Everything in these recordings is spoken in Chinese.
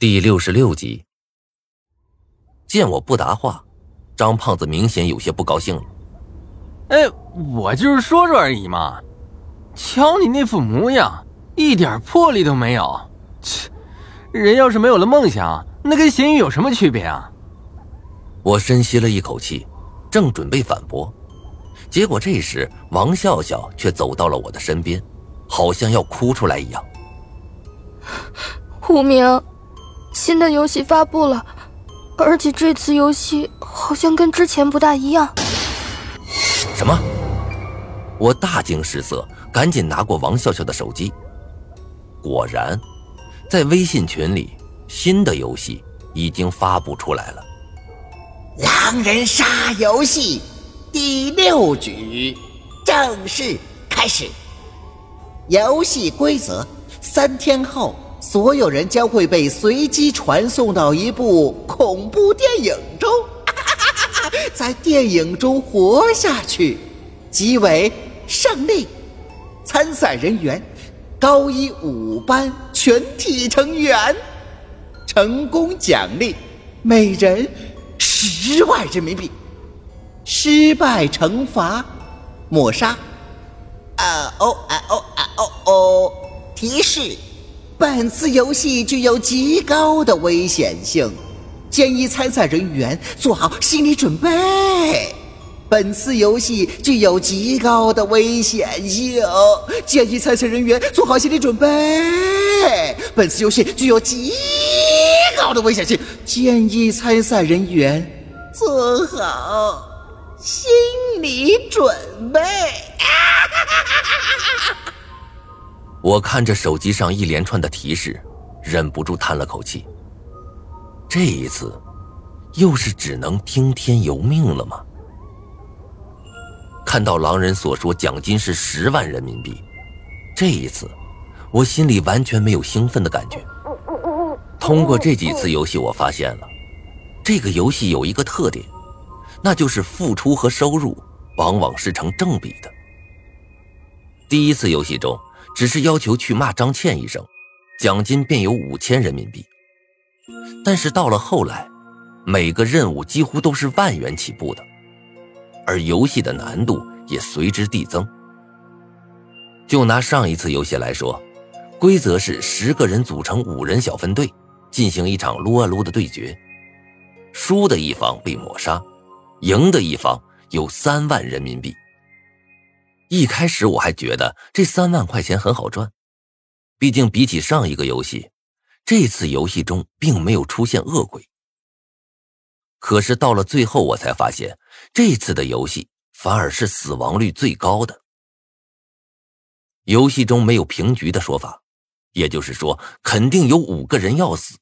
第六十六集，见我不答话，张胖子明显有些不高兴了。哎，我就是说说而已嘛。瞧你那副模样，一点魄力都没有。切，人要是没有了梦想，那跟咸鱼有什么区别啊？我深吸了一口气，正准备反驳，结果这时王笑笑却走到了我的身边，好像要哭出来一样。无名。新的游戏发布了，而且这次游戏好像跟之前不大一样。什么？我大惊失色，赶紧拿过王笑笑的手机。果然，在微信群里，新的游戏已经发布出来了。狼人杀游戏第六局正式开始。游戏规则：三天后。所有人将会被随机传送到一部恐怖电影中，在电影中活下去即为胜利。参赛人员：高一五班全体成员。成功奖励：每人十万人民币。失败惩罚：抹杀。啊哦啊哦啊哦哦！提示。本次游戏具有极高的危险性，建议参赛人员做好心理准备。本次游戏具有极高的危险性，建议参赛人员做好心理准备。本次游戏具有极高的危险性，建议参赛人员做好心理准备。我看着手机上一连串的提示，忍不住叹了口气。这一次，又是只能听天由命了吗？看到狼人所说奖金是十万人民币，这一次，我心里完全没有兴奋的感觉。通过这几次游戏，我发现了，这个游戏有一个特点，那就是付出和收入往往是成正比的。第一次游戏中。只是要求去骂张倩一声，奖金便有五千人民币。但是到了后来，每个任务几乎都是万元起步的，而游戏的难度也随之递增。就拿上一次游戏来说，规则是十个人组成五人小分队，进行一场撸啊撸的对决，输的一方被抹杀，赢的一方有三万人民币。一开始我还觉得这三万块钱很好赚，毕竟比起上一个游戏，这次游戏中并没有出现恶鬼。可是到了最后，我才发现这次的游戏反而是死亡率最高的。游戏中没有平局的说法，也就是说，肯定有五个人要死，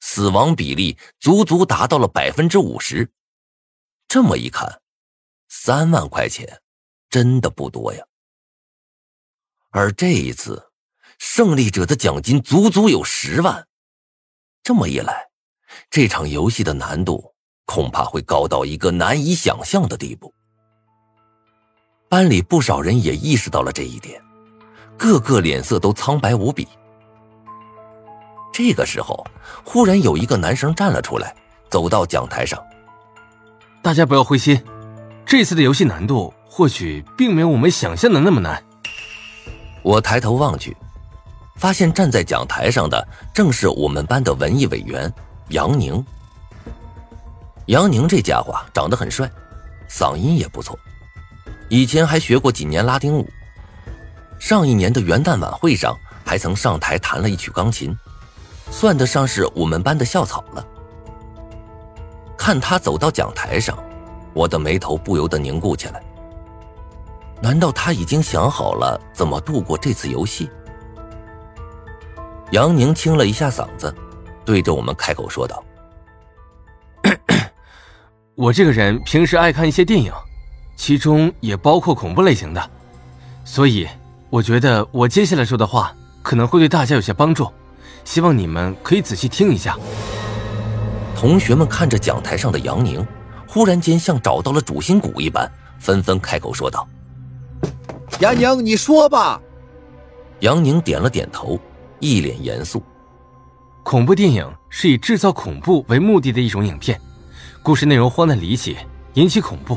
死亡比例足足达到了百分之五十。这么一看，三万块钱。真的不多呀，而这一次，胜利者的奖金足足有十万。这么一来，这场游戏的难度恐怕会高到一个难以想象的地步。班里不少人也意识到了这一点，个个脸色都苍白无比。这个时候，忽然有一个男生站了出来，走到讲台上：“大家不要灰心，这次的游戏难度。”或许并没有我们想象的那么难。我抬头望去，发现站在讲台上的正是我们班的文艺委员杨宁。杨宁这家伙长得很帅，嗓音也不错，以前还学过几年拉丁舞。上一年的元旦晚会上还曾上台弹了一曲钢琴，算得上是我们班的校草了。看他走到讲台上，我的眉头不由得凝固起来。难道他已经想好了怎么度过这次游戏？杨宁清了一下嗓子，对着我们开口说道：“ 我这个人平时爱看一些电影，其中也包括恐怖类型的，所以我觉得我接下来说的话可能会对大家有些帮助，希望你们可以仔细听一下。”同学们看着讲台上的杨宁，忽然间像找到了主心骨一般，纷纷开口说道。杨宁，你说吧。杨宁点了点头，一脸严肃。恐怖电影是以制造恐怖为目的的一种影片，故事内容荒诞离奇，引起恐怖，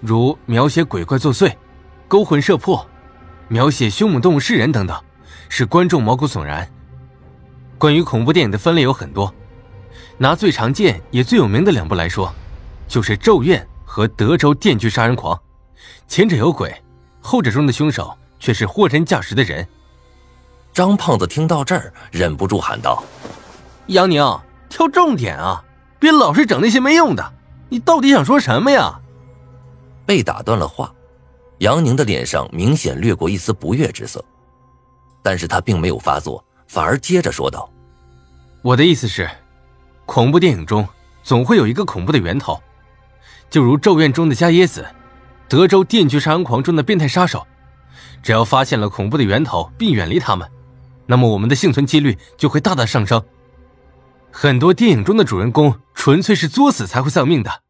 如描写鬼怪作祟、勾魂摄魄，描写凶猛动物噬人等等，使观众毛骨悚然。关于恐怖电影的分类有很多，拿最常见也最有名的两部来说，就是《咒怨》和《德州电锯杀人狂》，前者有鬼，后者中的凶手却是货真价实的人。张胖子听到这儿，忍不住喊道：“杨宁，挑重点啊，别老是整那些没用的。你到底想说什么呀？”被打断了话，杨宁的脸上明显掠过一丝不悦之色，但是他并没有发作，反而接着说道：“我的意思是，恐怖电影中总会有一个恐怖的源头，就如《咒怨》中的加耶子，《德州电锯杀人狂》中的变态杀手，只要发现了恐怖的源头并远离他们。”那么我们的幸存几率就会大大上升。很多电影中的主人公纯粹是作死才会丧命的。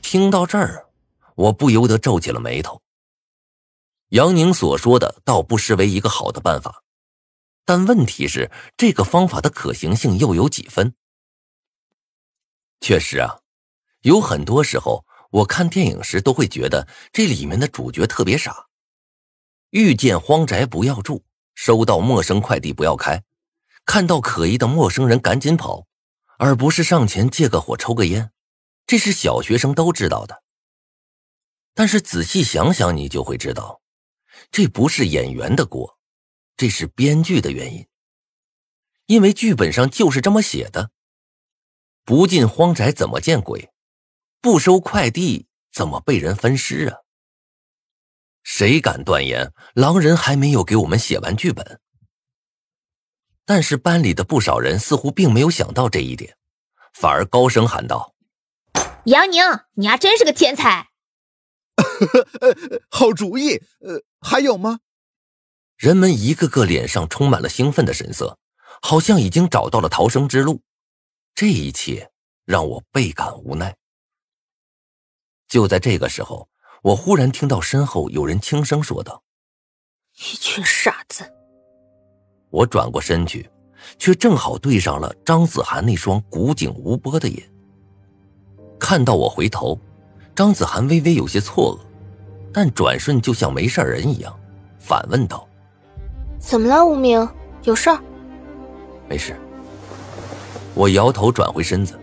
听到这儿，我不由得皱起了眉头。杨宁所说的倒不失为一个好的办法，但问题是这个方法的可行性又有几分？确实啊，有很多时候我看电影时都会觉得这里面的主角特别傻。遇见荒宅不要住。收到陌生快递不要开，看到可疑的陌生人赶紧跑，而不是上前借个火抽个烟，这是小学生都知道的。但是仔细想想，你就会知道，这不是演员的锅，这是编剧的原因。因为剧本上就是这么写的：不进荒宅怎么见鬼？不收快递怎么被人分尸啊？谁敢断言狼人还没有给我们写完剧本？但是班里的不少人似乎并没有想到这一点，反而高声喊道：“杨宁，你还真是个天才！好主意！呃，还有吗？”人们一个个脸上充满了兴奋的神色，好像已经找到了逃生之路。这一切让我倍感无奈。就在这个时候。我忽然听到身后有人轻声说道：“一群傻子。”我转过身去，却正好对上了张子涵那双古井无波的眼。看到我回头，张子涵微微有些错愕，但转瞬就像没事人一样，反问道：“怎么了，无名？有事儿？”“没事。”我摇头，转回身子，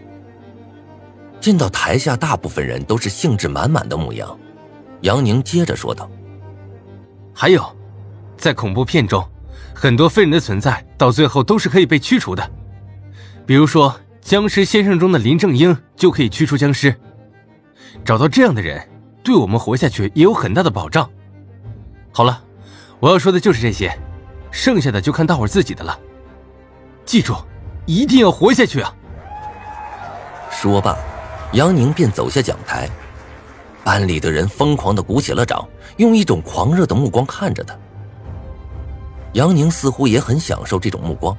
见到台下大部分人都是兴致满满的模样。杨宁接着说道：“还有，在恐怖片中，很多废人的存在到最后都是可以被驱除的。比如说《僵尸先生》中的林正英就可以驱除僵尸。找到这样的人，对我们活下去也有很大的保障。好了，我要说的就是这些，剩下的就看大伙自己的了。记住，一定要活下去啊！”说罢，杨宁便走下讲台。班里的人疯狂的鼓起了掌，用一种狂热的目光看着他。杨宁似乎也很享受这种目光，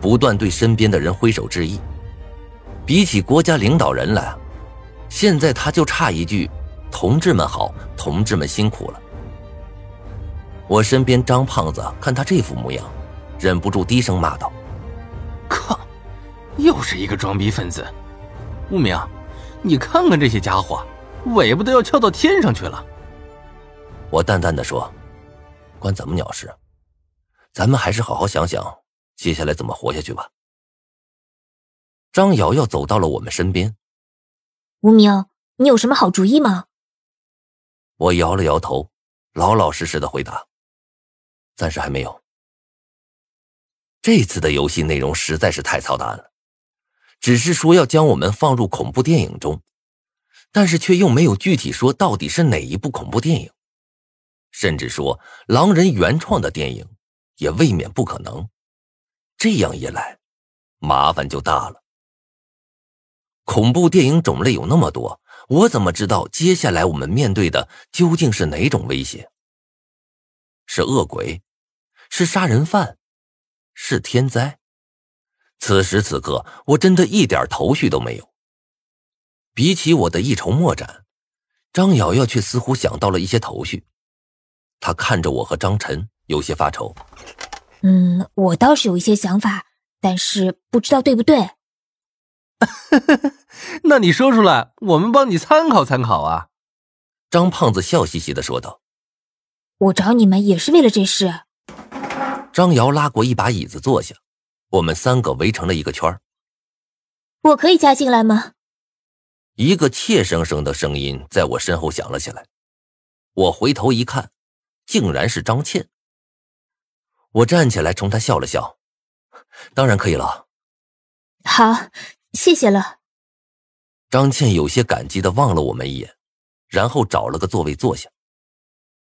不断对身边的人挥手致意。比起国家领导人来，现在他就差一句“同志们好，同志们辛苦了”。我身边张胖子看他这副模样，忍不住低声骂道：“靠，又是一个装逼分子！无名，你看看这些家伙。”尾巴都要翘到天上去了。我淡淡的说：“关咱们鸟事？咱们还是好好想想接下来怎么活下去吧。”张瑶瑶走到了我们身边。无名，你有什么好主意吗？我摇了摇头，老老实实的回答：“暂时还没有。”这次的游戏内容实在是太操蛋了，只是说要将我们放入恐怖电影中。但是却又没有具体说到底是哪一部恐怖电影，甚至说狼人原创的电影也未免不可能。这样一来，麻烦就大了。恐怖电影种类有那么多，我怎么知道接下来我们面对的究竟是哪种威胁？是恶鬼？是杀人犯？是天灾？此时此刻，我真的一点头绪都没有。比起我的一筹莫展，张瑶瑶却似乎想到了一些头绪。她看着我和张晨，有些发愁。嗯，我倒是有一些想法，但是不知道对不对。那你说出来，我们帮你参考参考啊。张胖子笑嘻嘻的说道：“我找你们也是为了这事。”张瑶拉过一把椅子坐下，我们三个围成了一个圈我可以加进来吗？一个怯生生的声音在我身后响了起来。我回头一看，竟然是张倩。我站起来冲她笑了笑：“当然可以了。”好，谢谢了。张倩有些感激的望了我们一眼，然后找了个座位坐下。